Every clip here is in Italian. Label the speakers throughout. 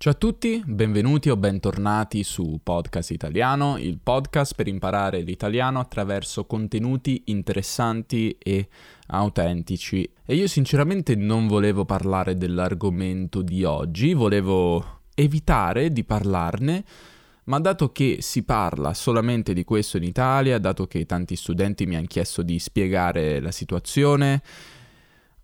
Speaker 1: Ciao a tutti, benvenuti o bentornati su Podcast Italiano, il podcast per imparare l'italiano attraverso contenuti interessanti e autentici. E io sinceramente non volevo parlare dell'argomento di oggi, volevo evitare di parlarne, ma dato che si parla solamente di questo in Italia, dato che tanti studenti mi hanno chiesto di spiegare la situazione,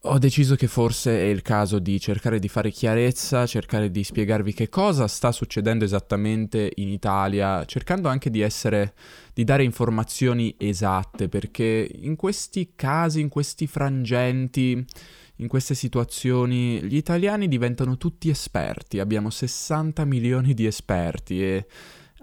Speaker 1: ho deciso che forse è il caso di cercare di fare chiarezza, cercare di spiegarvi che cosa sta succedendo esattamente in Italia, cercando anche di essere di dare informazioni esatte, perché in questi casi, in questi frangenti, in queste situazioni, gli italiani diventano tutti esperti, abbiamo 60 milioni di esperti e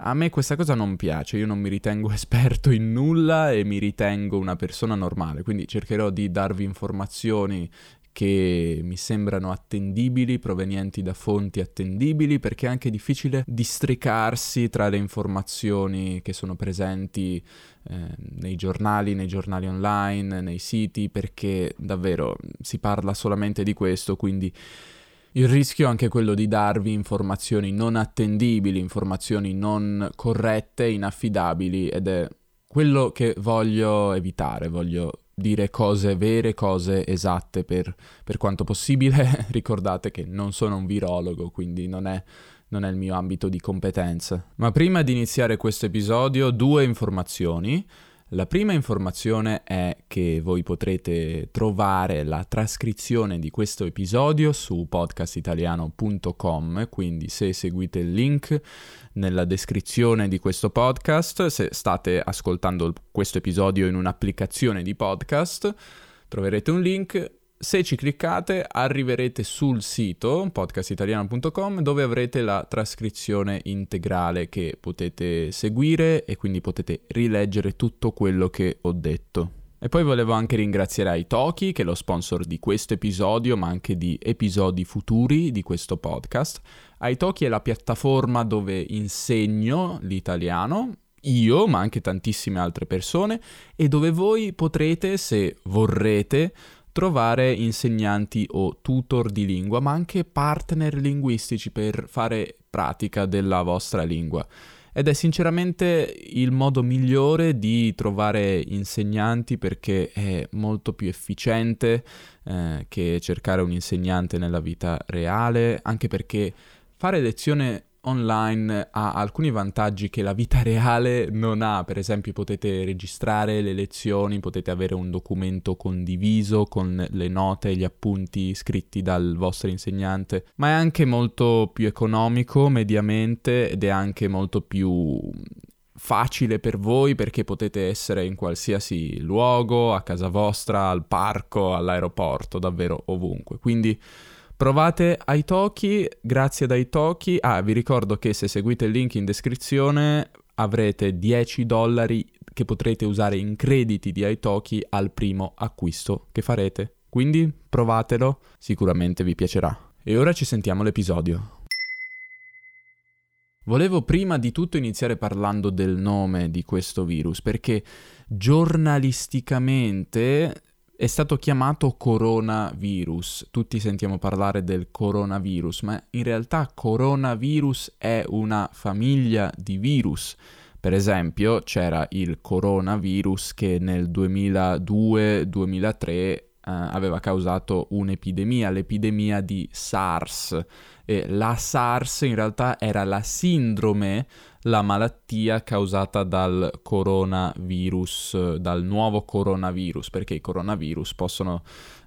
Speaker 1: a me questa cosa non piace, io non mi ritengo esperto in nulla e mi ritengo una persona normale, quindi cercherò di darvi informazioni che mi sembrano attendibili, provenienti da fonti attendibili, perché è anche difficile districarsi tra le informazioni che sono presenti eh, nei giornali, nei giornali online, nei siti, perché davvero si parla solamente di questo, quindi il rischio è anche quello di darvi informazioni non attendibili, informazioni non corrette, inaffidabili ed è quello che voglio evitare, voglio dire cose vere, cose esatte per, per quanto possibile. Ricordate che non sono un virologo, quindi non è, non è il mio ambito di competenza. Ma prima di iniziare questo episodio, due informazioni. La prima informazione è che voi potrete trovare la trascrizione di questo episodio su podcastitaliano.com, quindi se seguite il link nella descrizione di questo podcast, se state ascoltando questo episodio in un'applicazione di podcast, troverete un link se ci cliccate arriverete sul sito podcastitaliano.com dove avrete la trascrizione integrale che potete seguire e quindi potete rileggere tutto quello che ho detto. E poi volevo anche ringraziare Aitoki, che è lo sponsor di questo episodio, ma anche di episodi futuri di questo podcast. Aitoki è la piattaforma dove insegno l'italiano, io, ma anche tantissime altre persone, e dove voi potrete, se vorrete, trovare insegnanti o tutor di lingua, ma anche partner linguistici per fare pratica della vostra lingua. Ed è sinceramente il modo migliore di trovare insegnanti perché è molto più efficiente eh, che cercare un insegnante nella vita reale, anche perché fare lezione online ha alcuni vantaggi che la vita reale non ha, per esempio potete registrare le lezioni, potete avere un documento condiviso con le note e gli appunti scritti dal vostro insegnante, ma è anche molto più economico mediamente ed è anche molto più facile per voi perché potete essere in qualsiasi luogo, a casa vostra, al parco, all'aeroporto, davvero ovunque. Quindi Provate Italki, grazie ad Italki. Ah, vi ricordo che se seguite il link in descrizione avrete 10 dollari che potrete usare in crediti di Italki al primo acquisto che farete. Quindi provatelo, sicuramente vi piacerà. E ora ci sentiamo l'episodio. Volevo prima di tutto iniziare parlando del nome di questo virus perché giornalisticamente è stato chiamato coronavirus. Tutti sentiamo parlare del coronavirus, ma in realtà coronavirus è una famiglia di virus. Per esempio, c'era il coronavirus che nel 2002-2003 eh, aveva causato un'epidemia, l'epidemia di SARS. E la SARS in realtà era la sindrome la malattia causata dal coronavirus, dal nuovo coronavirus, perché i coronavirus possono,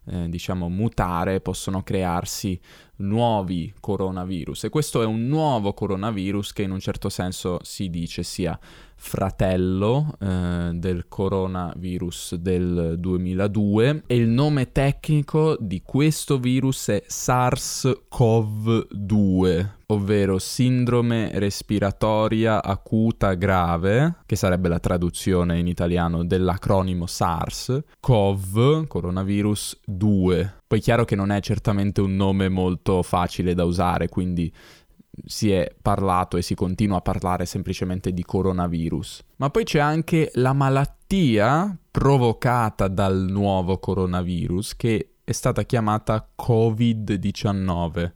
Speaker 1: eh, diciamo, mutare, possono crearsi nuovi coronavirus. E questo è un nuovo coronavirus che in un certo senso si dice sia fratello eh, del coronavirus del 2002 e il nome tecnico di questo virus è SARS-CoV-2 ovvero sindrome respiratoria acuta grave, che sarebbe la traduzione in italiano dell'acronimo SARS, CoV, coronavirus 2. Poi è chiaro che non è certamente un nome molto facile da usare, quindi si è parlato e si continua a parlare semplicemente di coronavirus. Ma poi c'è anche la malattia provocata dal nuovo coronavirus che è stata chiamata Covid-19.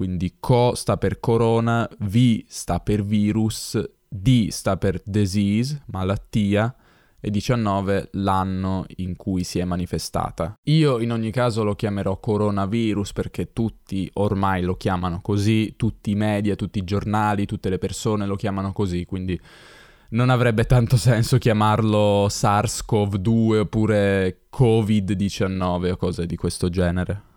Speaker 1: Quindi co sta per corona, v sta per virus, d sta per disease, malattia, e 19 l'anno in cui si è manifestata. Io in ogni caso lo chiamerò coronavirus perché tutti ormai lo chiamano così, tutti i media, tutti i giornali, tutte le persone lo chiamano così, quindi non avrebbe tanto senso chiamarlo SARS-CoV-2 oppure Covid-19 o cose di questo genere.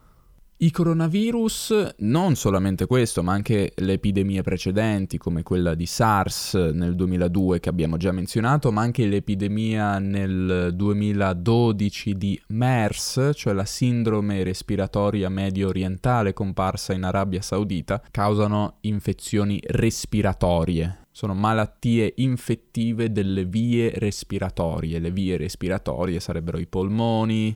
Speaker 1: I coronavirus, non solamente questo, ma anche le epidemie precedenti, come quella di SARS nel 2002 che abbiamo già menzionato, ma anche l'epidemia nel 2012 di MERS, cioè la sindrome respiratoria medio orientale comparsa in Arabia Saudita, causano infezioni respiratorie. Sono malattie infettive delle vie respiratorie. Le vie respiratorie sarebbero i polmoni,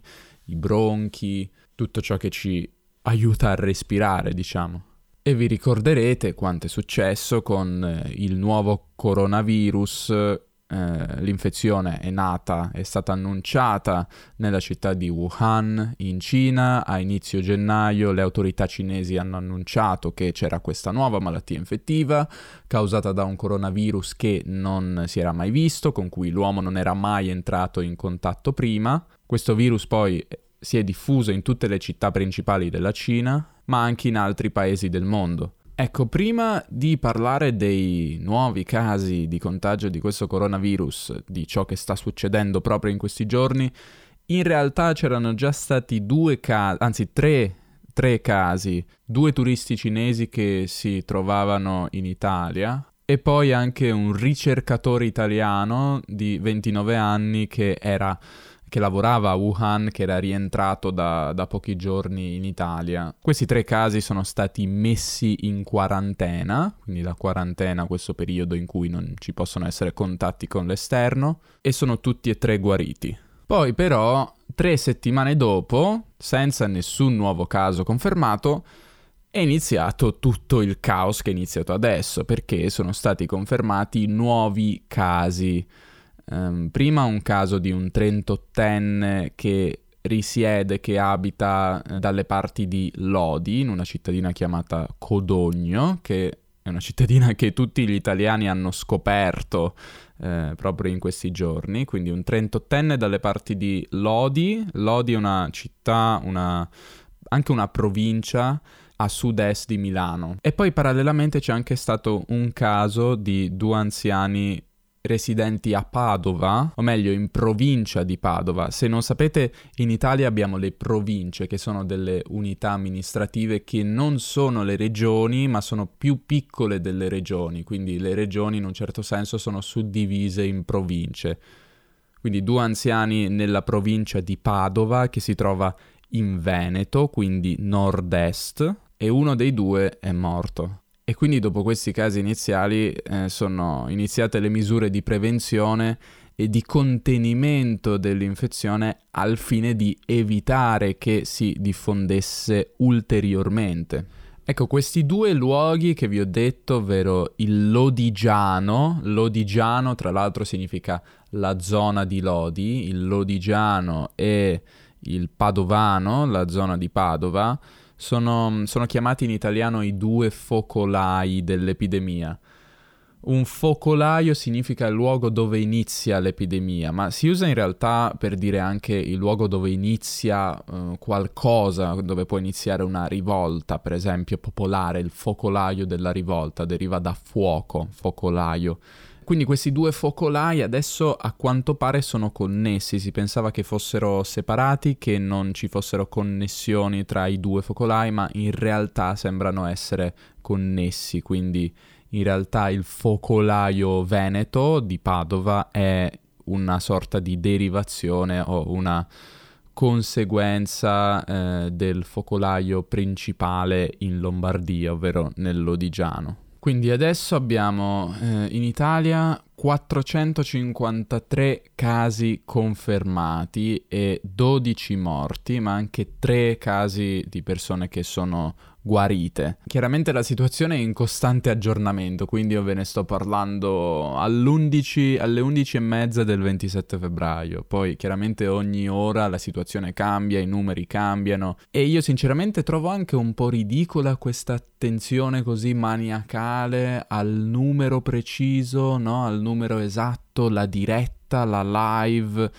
Speaker 1: i bronchi, tutto ciò che ci aiuta a respirare, diciamo. E vi ricorderete quanto è successo con eh, il nuovo coronavirus. Eh, l'infezione è nata, è stata annunciata nella città di Wuhan, in Cina, a inizio gennaio le autorità cinesi hanno annunciato che c'era questa nuova malattia infettiva causata da un coronavirus che non si era mai visto, con cui l'uomo non era mai entrato in contatto prima. Questo virus poi si è diffuso in tutte le città principali della Cina, ma anche in altri paesi del mondo. Ecco, prima di parlare dei nuovi casi di contagio di questo coronavirus, di ciò che sta succedendo proprio in questi giorni, in realtà c'erano già stati due casi, anzi tre, tre casi, due turisti cinesi che si trovavano in Italia e poi anche un ricercatore italiano di 29 anni che era che lavorava a Wuhan, che era rientrato da, da, pochi giorni in Italia. Questi tre casi sono stati messi in quarantena, quindi la quarantena, questo periodo in cui non ci possono essere contatti con l'esterno, e sono tutti e tre guariti. Poi però, tre settimane dopo, senza nessun nuovo caso confermato, è iniziato tutto il caos che è iniziato adesso, perché sono stati confermati nuovi casi Um, prima un caso di un 38enne che risiede, che abita eh, dalle parti di Lodi, in una cittadina chiamata Codogno, che è una cittadina che tutti gli italiani hanno scoperto eh, proprio in questi giorni, quindi un 38enne dalle parti di Lodi. Lodi è una città, una, anche una provincia a sud-est di Milano. E poi parallelamente c'è anche stato un caso di due anziani residenti a Padova, o meglio in provincia di Padova. Se non sapete, in Italia abbiamo le province, che sono delle unità amministrative che non sono le regioni, ma sono più piccole delle regioni, quindi le regioni in un certo senso sono suddivise in province. Quindi due anziani nella provincia di Padova che si trova in Veneto, quindi nord-est, e uno dei due è morto. E quindi dopo questi casi iniziali eh, sono iniziate le misure di prevenzione e di contenimento dell'infezione al fine di evitare che si diffondesse ulteriormente. Ecco, questi due luoghi che vi ho detto, ovvero il Lodigiano, Lodigiano tra l'altro significa la zona di Lodi, il Lodigiano e il Padovano, la zona di Padova, sono, sono chiamati in italiano i due focolai dell'epidemia. Un focolaio significa il luogo dove inizia l'epidemia, ma si usa in realtà per dire anche il luogo dove inizia uh, qualcosa, dove può iniziare una rivolta, per esempio popolare, il focolaio della rivolta deriva da fuoco, focolaio. Quindi questi due focolai adesso a quanto pare sono connessi, si pensava che fossero separati, che non ci fossero connessioni tra i due focolai, ma in realtà sembrano essere connessi, quindi in realtà il focolaio veneto di Padova è una sorta di derivazione o una conseguenza eh, del focolaio principale in Lombardia, ovvero nell'Odigiano. Quindi adesso abbiamo eh, in Italia 453 casi confermati e 12 morti, ma anche 3 casi di persone che sono guarite. Chiaramente la situazione è in costante aggiornamento, quindi io ve ne sto parlando all'11, alle 11 e mezza del 27 febbraio. Poi chiaramente ogni ora la situazione cambia, i numeri cambiano e io sinceramente trovo anche un po' ridicola questa attenzione così maniacale al numero preciso, no? Al numero esatto, la diretta, la live.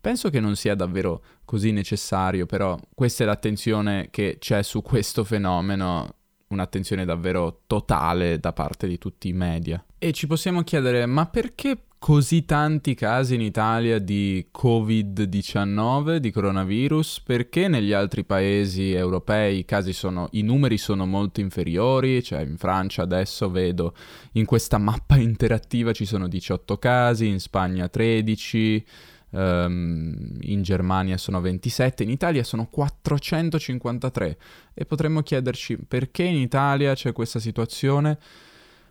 Speaker 1: Penso che non sia davvero così necessario, però questa è l'attenzione che c'è su questo fenomeno, un'attenzione davvero totale da parte di tutti i media. E ci possiamo chiedere, ma perché così tanti casi in Italia di Covid-19, di coronavirus? Perché negli altri paesi europei i, sono, i numeri sono molto inferiori? Cioè in Francia adesso vedo in questa mappa interattiva ci sono 18 casi, in Spagna 13 um, in Germania sono 27, in Italia sono 453 e potremmo chiederci perché in Italia c'è questa situazione?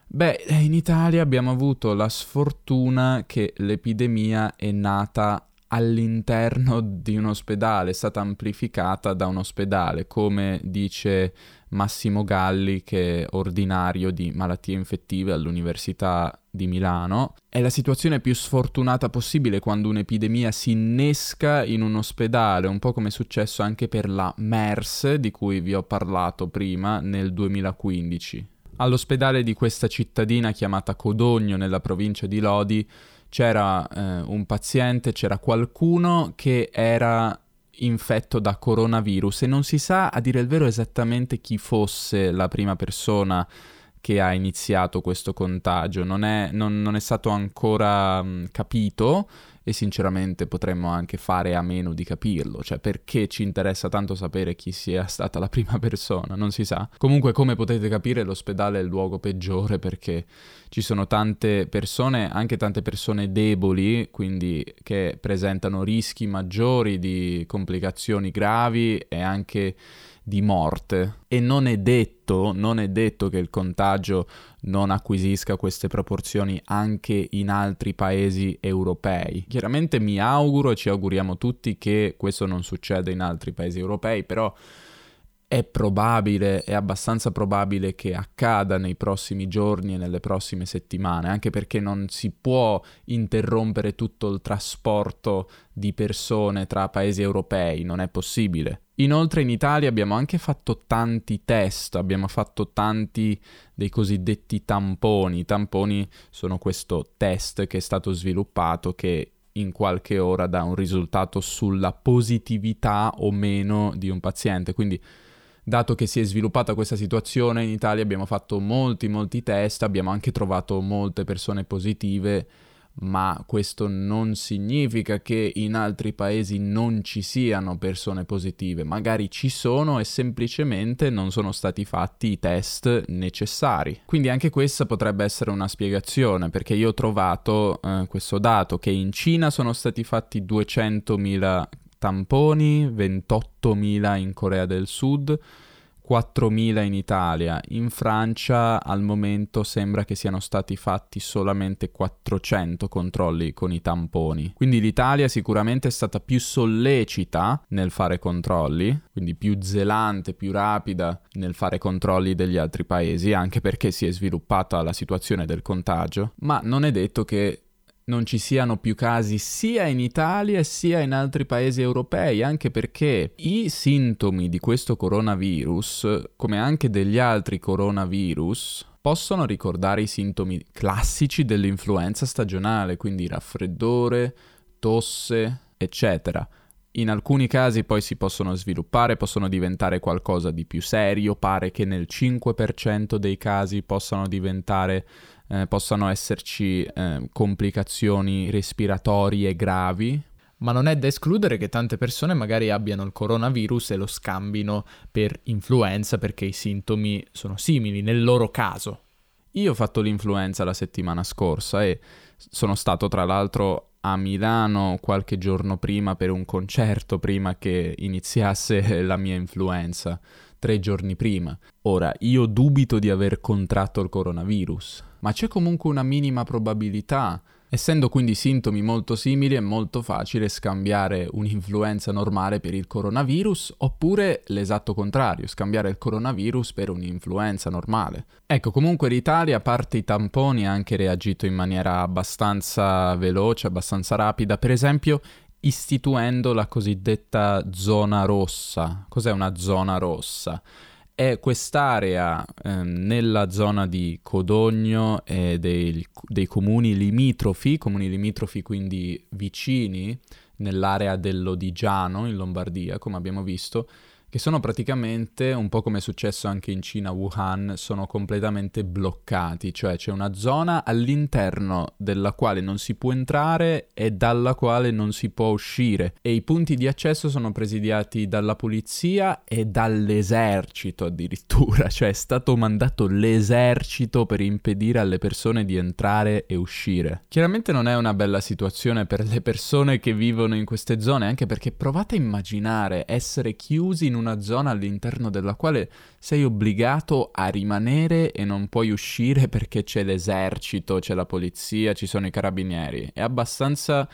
Speaker 1: Beh, in Italia abbiamo avuto la sfortuna che l'epidemia è nata all'interno di un ospedale, è stata amplificata da un ospedale, come dice Massimo Galli, che è ordinario di malattie infettive all'Università di Milano. È la situazione più sfortunata possibile quando un'epidemia si innesca in un ospedale, un po' come è successo anche per la MERS, di cui vi ho parlato prima, nel 2015. All'ospedale di questa cittadina chiamata Codogno, nella provincia di Lodi, c'era eh, un paziente, c'era qualcuno che era infetto da coronavirus e non si sa a dire il vero esattamente chi fosse la prima persona che ha iniziato questo contagio, non è, non, non è stato ancora capito e sinceramente potremmo anche fare a meno di capirlo, cioè perché ci interessa tanto sapere chi sia stata la prima persona, non si sa. Comunque come potete capire l'ospedale è il luogo peggiore perché ci sono tante persone, anche tante persone deboli, quindi che presentano rischi maggiori di complicazioni gravi e anche di morte e non è detto, non è detto che il contagio non acquisisca queste proporzioni anche in altri paesi europei. Chiaramente mi auguro e ci auguriamo tutti che questo non succeda in altri paesi europei, però è probabile, è abbastanza probabile che accada nei prossimi giorni e nelle prossime settimane, anche perché non si può interrompere tutto il trasporto di persone tra paesi europei, non è possibile. Inoltre in Italia abbiamo anche fatto tanti test, abbiamo fatto tanti dei cosiddetti tamponi. I tamponi sono questo test che è stato sviluppato che in qualche ora dà un risultato sulla positività o meno di un paziente, quindi dato che si è sviluppata questa situazione in Italia abbiamo fatto molti molti test, abbiamo anche trovato molte persone positive, ma questo non significa che in altri paesi non ci siano persone positive, magari ci sono e semplicemente non sono stati fatti i test necessari. Quindi anche questa potrebbe essere una spiegazione, perché io ho trovato eh, questo dato che in Cina sono stati fatti 200.000 tamponi, 28.000 in Corea del Sud, 4.000 in Italia. In Francia al momento sembra che siano stati fatti solamente 400 controlli con i tamponi. Quindi l'Italia sicuramente è stata più sollecita nel fare controlli, quindi più zelante, più rapida nel fare controlli degli altri paesi, anche perché si è sviluppata la situazione del contagio, ma non è detto che non ci siano più casi sia in Italia sia in altri paesi europei, anche perché i sintomi di questo coronavirus, come anche degli altri coronavirus, possono ricordare i sintomi classici dell'influenza stagionale, quindi raffreddore, tosse, eccetera. In alcuni casi poi si possono sviluppare, possono diventare qualcosa di più serio, pare che nel 5% dei casi possano diventare eh, possano esserci eh, complicazioni respiratorie gravi.
Speaker 2: Ma non è da escludere che tante persone magari abbiano il coronavirus e lo scambino per influenza perché i sintomi sono simili nel loro caso.
Speaker 1: Io ho fatto l'influenza la settimana scorsa e sono stato tra l'altro a Milano qualche giorno prima per un concerto prima che iniziasse la mia influenza, tre giorni prima. Ora, io dubito di aver contratto il coronavirus, ma c'è comunque una minima probabilità Essendo quindi sintomi molto simili è molto facile scambiare un'influenza normale per il coronavirus oppure l'esatto contrario, scambiare il coronavirus per un'influenza normale. Ecco, comunque l'Italia, a parte i tamponi, ha anche reagito in maniera abbastanza veloce, abbastanza rapida. Per esempio, istituendo la cosiddetta zona rossa. Cos'è una zona rossa? È quest'area ehm, nella zona di Codogno e dei, dei comuni limitrofi, comuni limitrofi quindi vicini, nell'area dell'Odigiano in Lombardia, come abbiamo visto, che sono praticamente, un po' come è successo anche in Cina, Wuhan, sono completamente bloccati, cioè c'è una zona all'interno della quale non si può entrare e dalla quale non si può uscire e i punti di accesso sono presidiati dalla polizia e dall'esercito addirittura, cioè è stato mandato l'esercito per impedire alle persone di entrare e uscire. Chiaramente non è una bella situazione per le persone che vivono in queste zone, anche perché provate a immaginare essere chiusi in una zona all'interno della quale sei obbligato a rimanere e non puoi uscire perché c'è l'esercito, c'è la polizia, ci sono i carabinieri. È abbastanza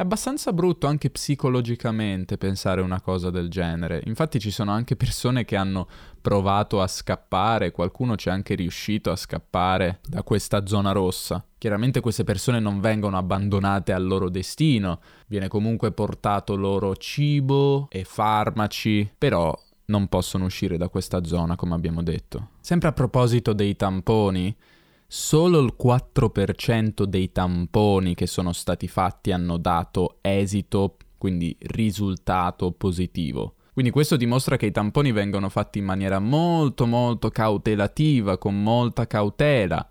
Speaker 1: è abbastanza brutto anche psicologicamente pensare una cosa del genere. Infatti ci sono anche persone che hanno provato a scappare, qualcuno c'è anche riuscito a scappare da questa zona rossa. Chiaramente queste persone non vengono abbandonate al loro destino, viene comunque portato loro cibo e farmaci, però non possono uscire da questa zona, come abbiamo detto. Sempre a proposito dei tamponi, solo il 4% dei tamponi che sono stati fatti hanno dato esito, quindi risultato positivo. Quindi questo dimostra che i tamponi vengono fatti in maniera molto molto cautelativa, con molta cautela.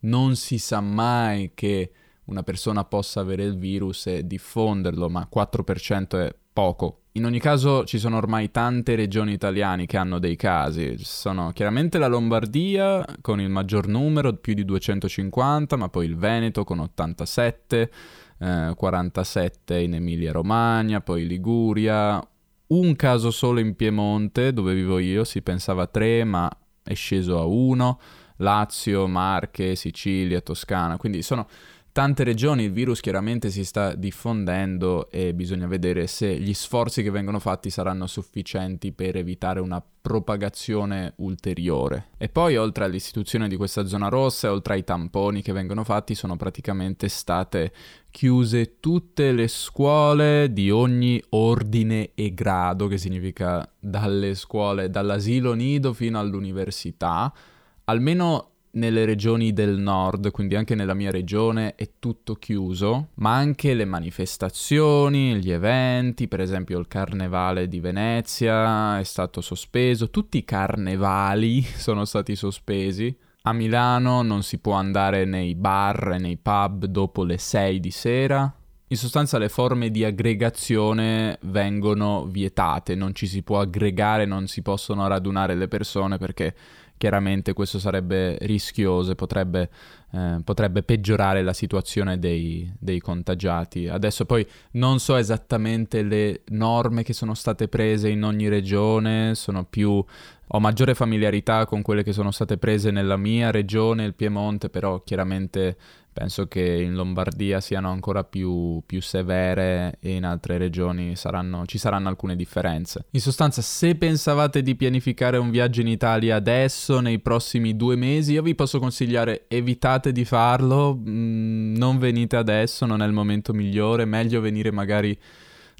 Speaker 1: Non si sa mai che una persona possa avere il virus e diffonderlo, ma 4% è poco. In ogni caso ci sono ormai tante regioni italiane che hanno dei casi, sono chiaramente la Lombardia con il maggior numero, più di 250, ma poi il Veneto con 87, eh, 47 in Emilia Romagna, poi Liguria, un caso solo in Piemonte dove vivo io, si pensava a 3 ma è sceso a 1, Lazio, Marche, Sicilia, Toscana, quindi sono tante regioni il virus chiaramente si sta diffondendo e bisogna vedere se gli sforzi che vengono fatti saranno sufficienti per evitare una propagazione ulteriore. E poi oltre all'istituzione di questa zona rossa oltre ai tamponi che vengono fatti sono praticamente state chiuse tutte le scuole di ogni ordine e grado, che significa dalle scuole, dall'asilo nido fino all'università, almeno nelle regioni del nord, quindi anche nella mia regione, è tutto chiuso, ma anche le manifestazioni, gli eventi, per esempio il carnevale di Venezia è stato sospeso, tutti i carnevali sono stati sospesi. A Milano non si può andare nei bar e nei pub dopo le 6 di sera. In sostanza le forme di aggregazione vengono vietate, non ci si può aggregare, non si possono radunare le persone perché chiaramente questo sarebbe rischioso e potrebbe, eh, potrebbe peggiorare la situazione dei, dei, contagiati. Adesso poi non so esattamente le norme che sono state prese in ogni regione, più... Ho maggiore familiarità con quelle che sono state prese nella mia regione, il Piemonte, però chiaramente penso che in Lombardia siano ancora più, più severe e in altre regioni saranno, ci saranno alcune differenze. In sostanza, se pensavate di pianificare un viaggio in Italia adesso, nei prossimi due mesi, io vi posso consigliare evitate di farlo, mm, non venite adesso, non è il momento migliore, meglio venire magari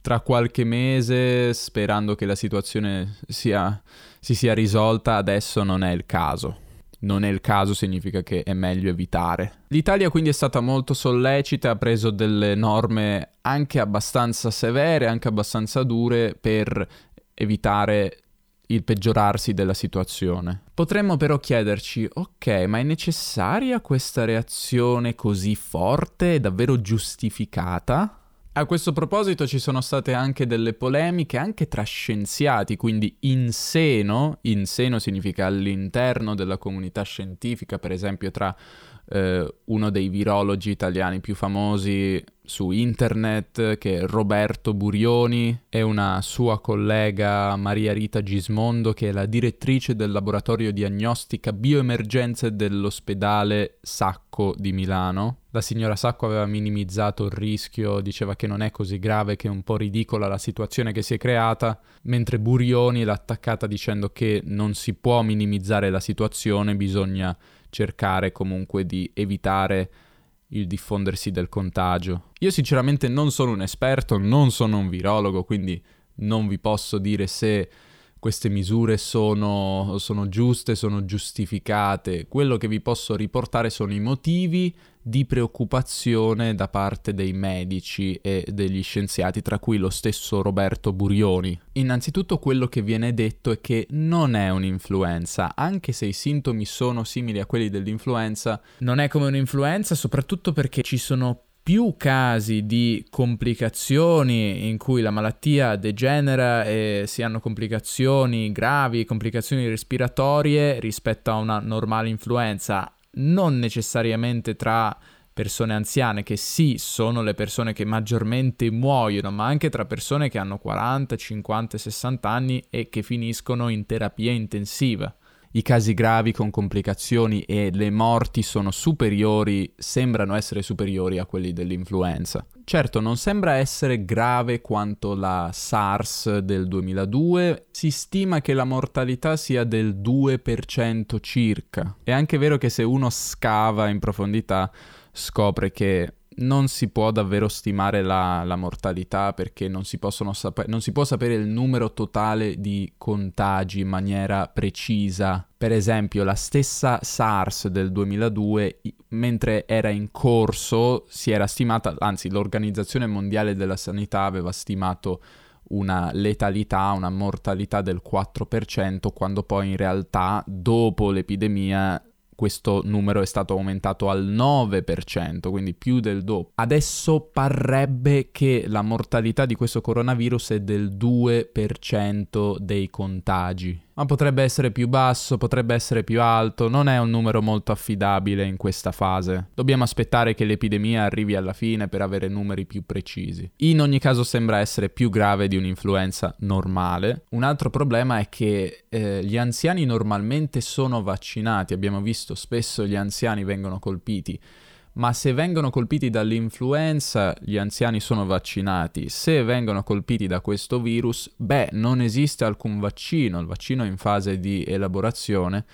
Speaker 1: tra qualche mese sperando che la situazione sia, si sia risolta, adesso non è il caso non è il caso significa che è meglio evitare. L'Italia quindi è stata molto sollecita, ha preso delle norme anche abbastanza severe, anche abbastanza dure per evitare il peggiorarsi della situazione. Potremmo però chiederci, ok, ma è necessaria questa reazione così forte e davvero giustificata? A questo proposito ci sono state anche delle polemiche anche tra scienziati, quindi in seno, in seno significa all'interno della comunità scientifica, per esempio tra eh, uno dei virologi italiani più famosi su internet, che è Roberto Burioni, e una sua collega Maria Rita Gismondo, che è la direttrice del laboratorio diagnostica bioemergenze dell'ospedale Sacco di Milano La signora Sacco aveva minimizzato il rischio, diceva che non è così grave, che è un po' ridicola la situazione che si è creata, mentre Burioni l'ha attaccata dicendo che non si può minimizzare la situazione, bisogna cercare comunque di evitare il diffondersi del contagio. Io sinceramente non sono un esperto, non sono un virologo, quindi non vi posso dire se queste misure sono, sono, giuste, sono giustificate. Quello che vi posso riportare sono i motivi di preoccupazione da parte dei medici e degli scienziati, tra cui lo stesso Roberto Burioni. Innanzitutto quello che viene detto è che non è un'influenza, anche se i sintomi sono simili a quelli dell'influenza.
Speaker 2: Non è come un'influenza, soprattutto perché ci sono più casi di complicazioni in cui la malattia degenera e si hanno complicazioni gravi, complicazioni respiratorie rispetto a una normale influenza, non necessariamente tra persone anziane, che sì, sono le persone che maggiormente muoiono, ma anche tra persone che hanno 40, 50, 60 anni e che finiscono in terapia intensiva
Speaker 1: i casi gravi con complicazioni e le morti sono superiori, sembrano essere superiori a quelli dell'influenza. Certo, non sembra essere grave quanto la SARS del 2002, si stima che la mortalità sia del 2% circa. È anche vero che se uno scava in profondità scopre che non si può davvero stimare la, la mortalità perché non si, sape- non si, può sapere il numero totale di contagi in maniera precisa. Per esempio, la stessa SARS del 2002, mentre era in corso, si era stimata, anzi l'Organizzazione Mondiale della Sanità aveva stimato una letalità, una mortalità del 4%, quando poi in realtà dopo l'epidemia questo numero è stato aumentato al 9%, quindi più del doppio. Adesso parrebbe che la mortalità di questo coronavirus è del 2% dei contagi ma potrebbe essere più basso, potrebbe essere più alto, non è un numero molto affidabile in questa fase. Dobbiamo aspettare che l'epidemia arrivi alla fine per avere numeri più precisi. In ogni caso sembra essere più grave di un'influenza normale. Un altro problema è che eh, gli anziani normalmente sono vaccinati, abbiamo visto spesso gli anziani vengono colpiti ma se vengono colpiti dall'influenza gli anziani sono vaccinati, se vengono colpiti da questo virus, beh, non esiste alcun vaccino, il vaccino è in fase di elaborazione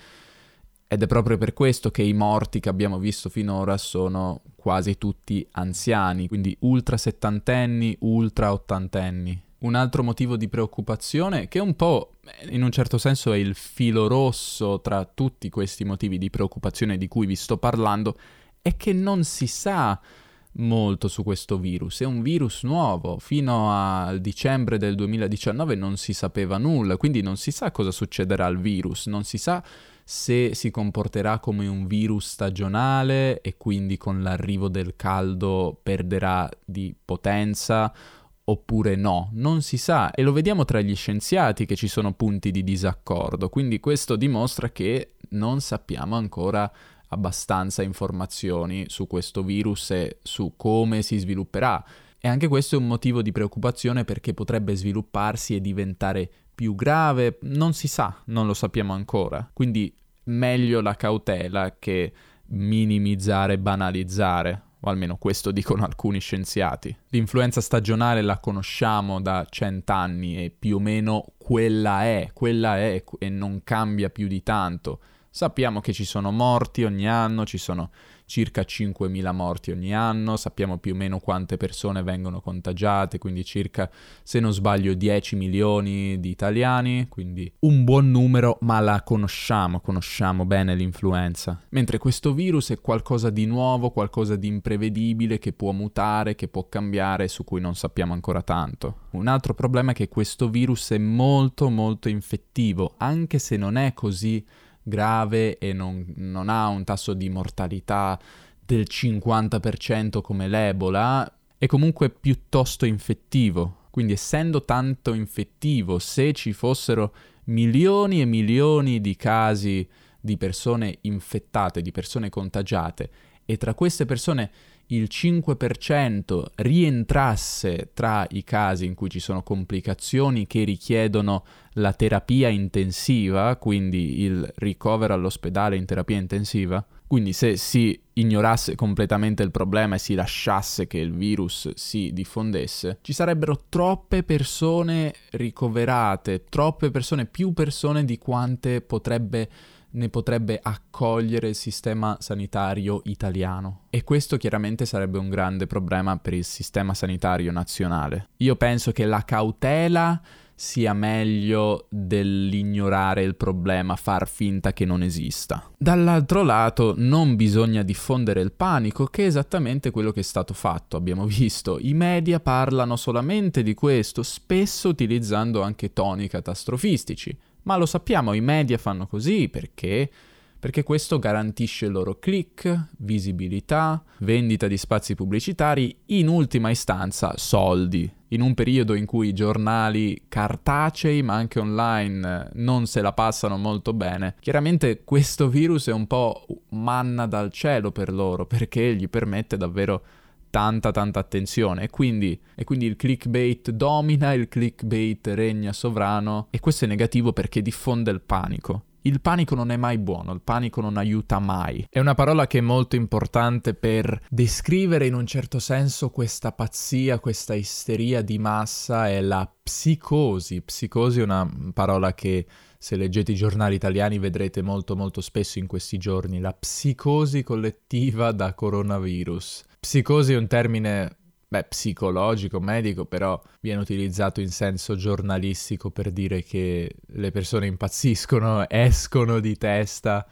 Speaker 1: ed è proprio per questo che i morti che abbiamo visto finora sono quasi tutti anziani, quindi ultra settantenni, ultra ottantenni. Un altro motivo di preoccupazione, che un po' in un certo senso è il filo rosso tra tutti questi motivi di preoccupazione di cui vi sto parlando, è che non si sa molto su questo virus, è un virus nuovo, fino a dicembre del 2019 non si sapeva nulla, quindi non si sa cosa succederà al virus, non si sa se si comporterà come un virus stagionale e quindi con l'arrivo del caldo perderà di potenza oppure no, non si sa e lo vediamo tra gli scienziati che ci sono punti di disaccordo, quindi questo dimostra che non sappiamo ancora abbastanza informazioni su questo virus e su come si svilupperà. E anche questo è un motivo di preoccupazione perché potrebbe svilupparsi e diventare più grave, non si sa, non lo sappiamo ancora. Quindi meglio la cautela che minimizzare, banalizzare, o almeno questo dicono alcuni scienziati. L'influenza stagionale la conosciamo da cent'anni e più o meno quella è, quella è e non cambia più di tanto. Sappiamo che ci sono morti ogni anno, ci sono circa 5.000 morti ogni anno, sappiamo più o meno quante persone vengono contagiate, quindi circa, se non sbaglio, 10 milioni di italiani, quindi un buon numero, ma la conosciamo, conosciamo bene l'influenza. Mentre questo virus è qualcosa di nuovo, qualcosa di imprevedibile, che può mutare, che può cambiare, su cui non sappiamo ancora tanto. Un altro problema è che questo virus è molto molto infettivo, anche se non è così grave e non, non ha un tasso di mortalità del 50% come l'Ebola, è comunque piuttosto infettivo. Quindi essendo tanto infettivo, se ci fossero milioni e milioni di casi di persone infettate, di persone contagiate, e tra queste persone il 5% rientrasse tra i casi in cui ci sono complicazioni che richiedono la terapia intensiva, quindi il ricovero all'ospedale in terapia intensiva, Quindi se si ignorasse completamente il problema e si lasciasse che il virus si diffondesse, ci sarebbero troppe persone ricoverate, troppe persone, più persone di quante potrebbe ne potrebbe accogliere il sistema sanitario italiano. E questo chiaramente sarebbe un grande problema per il sistema sanitario nazionale. Io penso che la cautela sia meglio dell'ignorare il problema, far finta che non esista. Dall'altro lato non bisogna diffondere il panico, che è esattamente quello che è stato fatto. Abbiamo visto, i media parlano solamente di questo, spesso utilizzando anche toni catastrofistici. Ma lo sappiamo, i media fanno così perché perché questo garantisce loro click, visibilità, vendita di spazi pubblicitari, in ultima istanza soldi. In un periodo in cui i giornali cartacei, ma anche online, non se la passano molto bene, chiaramente questo virus è un po' manna dal cielo per loro, perché gli permette davvero tanta tanta attenzione e quindi, e quindi, il clickbait domina, il clickbait regna sovrano e questo è negativo perché diffonde il panico. Il panico non è mai buono, il panico non aiuta mai. È una parola che è molto importante per descrivere in un certo senso questa pazzia, questa isteria di massa, è la psicosi. Psicosi è una parola che se leggete i giornali italiani vedrete molto molto spesso in questi giorni, la psicosi collettiva da coronavirus. Psicosi è un termine beh, psicologico, medico, però viene utilizzato in senso giornalistico per dire che le persone impazziscono, escono di testa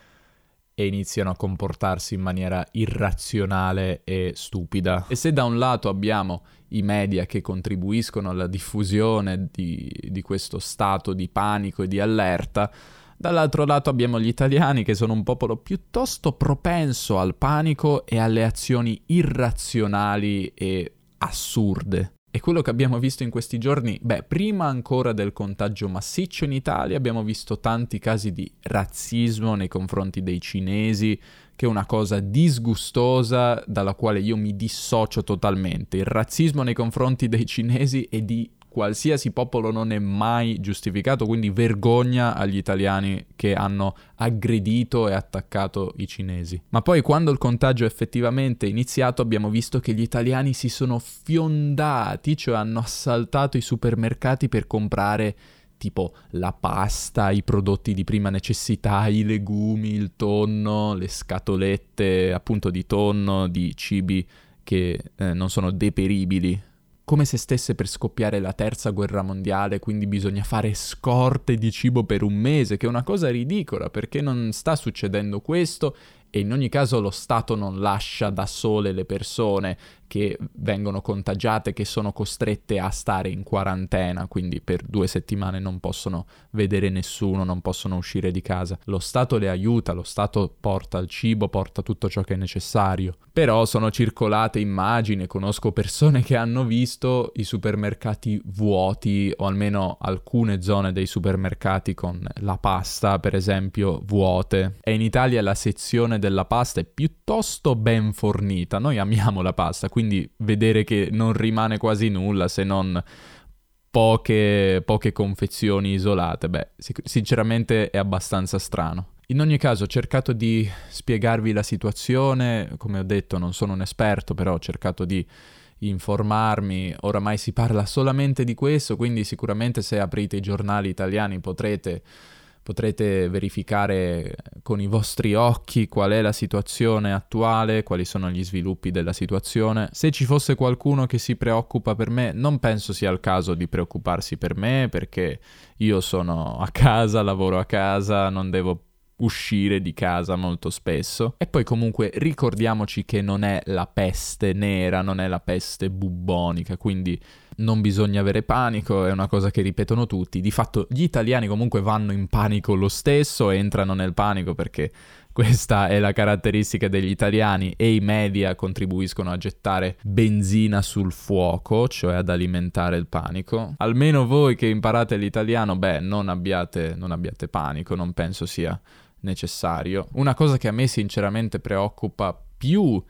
Speaker 1: e iniziano a comportarsi in maniera irrazionale e stupida. E se da un lato abbiamo i media che contribuiscono alla diffusione di, di questo stato di panico e di allerta, Dall'altro lato abbiamo gli italiani che sono un popolo piuttosto propenso al panico e alle azioni irrazionali e assurde. E quello che abbiamo visto in questi giorni, beh, prima ancora del contagio massiccio in Italia abbiamo visto tanti casi di razzismo nei confronti dei cinesi, che è una cosa disgustosa dalla quale io mi dissocio totalmente. Il razzismo nei confronti dei cinesi e di qualsiasi popolo non è mai giustificato, quindi vergogna agli italiani che hanno aggredito e attaccato i cinesi. Ma poi quando il contagio è effettivamente iniziato abbiamo visto che gli italiani si sono fiondati, cioè hanno assaltato i supermercati per comprare tipo la pasta, i prodotti di prima necessità, i legumi, il tonno, le scatolette appunto di tonno, di cibi che eh, non sono deperibili come se stesse per scoppiare la terza guerra mondiale, quindi bisogna fare scorte di cibo per un mese, che è una cosa ridicola, perché non sta succedendo questo e in ogni caso lo Stato non lascia da sole le persone che vengono contagiate, che sono costrette a stare in quarantena, quindi per due settimane non possono vedere nessuno, non possono uscire di casa. Lo Stato le aiuta, lo Stato porta il cibo, porta tutto ciò che è necessario. Però sono circolate immagini, conosco persone che hanno visto i supermercati vuoti o almeno alcune zone dei supermercati con la pasta, per esempio, vuote. E in Italia la sezione della pasta è piuttosto ben fornita. Noi amiamo la pasta, quindi quindi vedere che non rimane quasi nulla se non poche, poche confezioni isolate, beh, sinceramente è abbastanza strano. In ogni caso ho cercato di spiegarvi la situazione, come ho detto non sono un esperto, però ho cercato di informarmi, oramai si parla solamente di questo, quindi sicuramente se aprite i giornali italiani potrete potrete verificare con i vostri occhi qual è la situazione attuale, quali sono gli sviluppi della situazione. Se ci fosse qualcuno che si preoccupa per me, non penso sia il caso di preoccuparsi per me perché io sono a casa, lavoro a casa, non devo uscire di casa molto spesso. E poi comunque ricordiamoci che non è la peste nera, non è la peste bubbonica, quindi non bisogna avere panico, è una cosa che ripetono tutti. Di fatto gli italiani comunque vanno in panico lo stesso, entrano nel panico perché questa è la caratteristica degli italiani e i media contribuiscono a gettare benzina sul fuoco, cioè ad alimentare il panico. Almeno voi che imparate l'italiano, beh, non abbiate, non abbiate panico, non penso sia necessario. Una cosa che a me sinceramente preoccupa più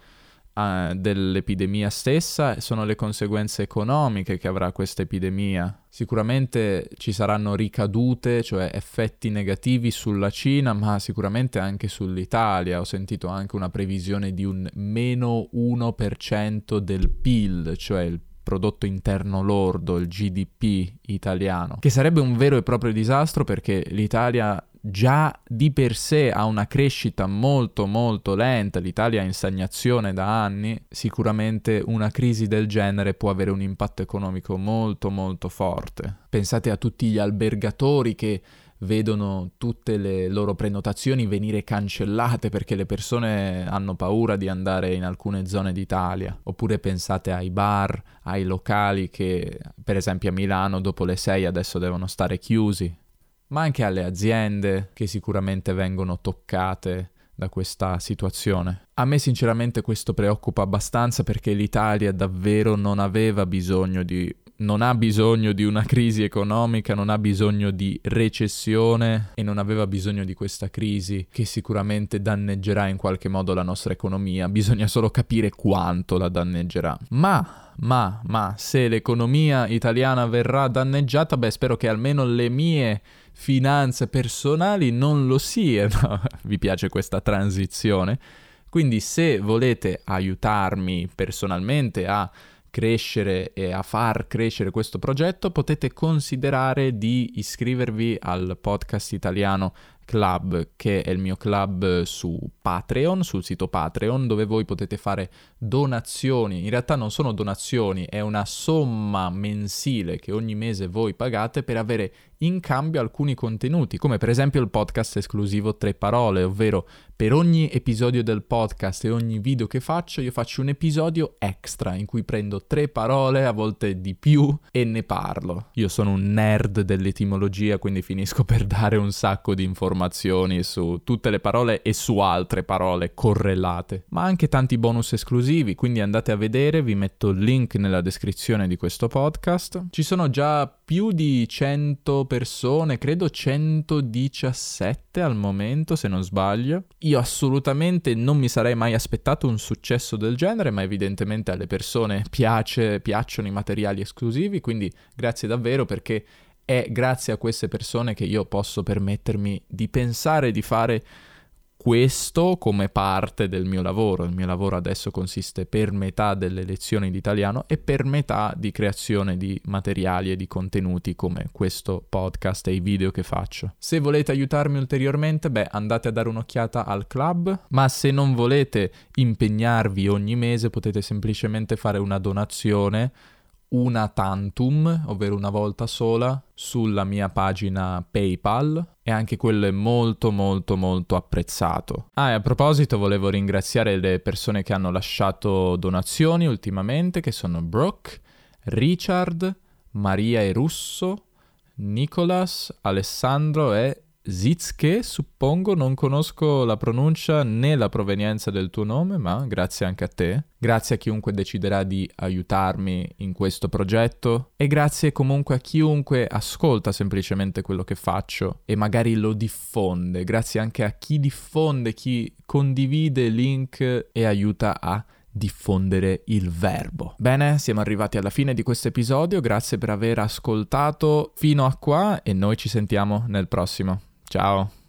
Speaker 1: uh, dell'epidemia stessa sono le conseguenze economiche che avrà questa epidemia. Sicuramente ci saranno ricadute, cioè effetti negativi sulla Cina, ma sicuramente anche sull'Italia. Ho sentito anche una previsione di un meno 1% del PIL, cioè il prodotto interno lordo, il GDP italiano, che sarebbe un vero e proprio disastro perché l'Italia già di per sé ha una crescita molto molto lenta, l'Italia è in stagnazione da anni, sicuramente una crisi del genere può avere un impatto economico molto molto forte. Pensate a tutti gli albergatori che vedono tutte le loro prenotazioni venire cancellate perché le persone hanno paura di andare in alcune zone d'Italia. Oppure pensate ai bar, ai locali che per esempio a Milano dopo le 6 adesso devono stare chiusi, ma anche alle aziende che sicuramente vengono toccate da questa situazione. A me sinceramente questo preoccupa abbastanza perché l'Italia davvero non aveva bisogno di non ha bisogno di una crisi economica, non ha bisogno di recessione e non aveva bisogno di questa crisi che sicuramente danneggerà in qualche modo la nostra economia, bisogna solo capire quanto la danneggerà. Ma, ma, ma, se l'economia italiana verrà danneggiata, beh, spero che almeno le mie finanze personali non lo siano. Vi piace questa transizione? Quindi se volete aiutarmi personalmente a crescere e a far crescere questo progetto, potete considerare di iscrivervi al podcast italiano Club, che è il mio club su Patreon, sul sito Patreon, dove voi potete fare donazioni. In realtà non sono donazioni, è una somma mensile che ogni mese voi pagate per avere in cambio alcuni contenuti, come per esempio il podcast esclusivo Tre Parole, ovvero per ogni episodio del podcast e ogni video che faccio io faccio un episodio extra in cui prendo tre parole, a volte di più, e ne parlo. Io sono un nerd dell'etimologia, quindi finisco per dare un sacco di informazioni su tutte le parole e su altre parole correlate, ma anche tanti bonus esclusivi, quindi andate a vedere, vi metto il link nella descrizione di questo podcast. Ci sono già più di 100 persone, credo 117 al momento se non sbaglio. Io assolutamente non mi sarei mai aspettato un successo del genere, ma evidentemente alle persone piace, piacciono i materiali esclusivi, quindi grazie davvero perché è grazie a queste persone che io posso permettermi di pensare di fare questo come parte del mio lavoro. Il mio lavoro adesso consiste per metà delle lezioni di italiano e per metà di creazione di materiali e di contenuti come questo podcast e i video che faccio. Se volete aiutarmi ulteriormente, beh, andate a dare un'occhiata al club, ma se non volete impegnarvi ogni mese potete semplicemente fare una donazione una tantum, ovvero una volta sola, sulla mia pagina PayPal e anche quello è molto molto molto apprezzato. Ah, e a proposito volevo ringraziare le persone che hanno lasciato donazioni ultimamente, che sono Brooke, Richard, Maria e Russo, Nicolas, Alessandro e Zizke, suppongo, non conosco la pronuncia né la provenienza del tuo nome, ma grazie anche a te. Grazie a chiunque deciderà di aiutarmi in questo progetto e grazie comunque a chiunque ascolta semplicemente quello che faccio e magari lo diffonde. Grazie anche a chi diffonde, chi condivide link e aiuta a diffondere il verbo. Bene, siamo arrivati alla fine di questo episodio, grazie per aver ascoltato fino a qua e noi ci sentiamo nel prossimo. Ciao.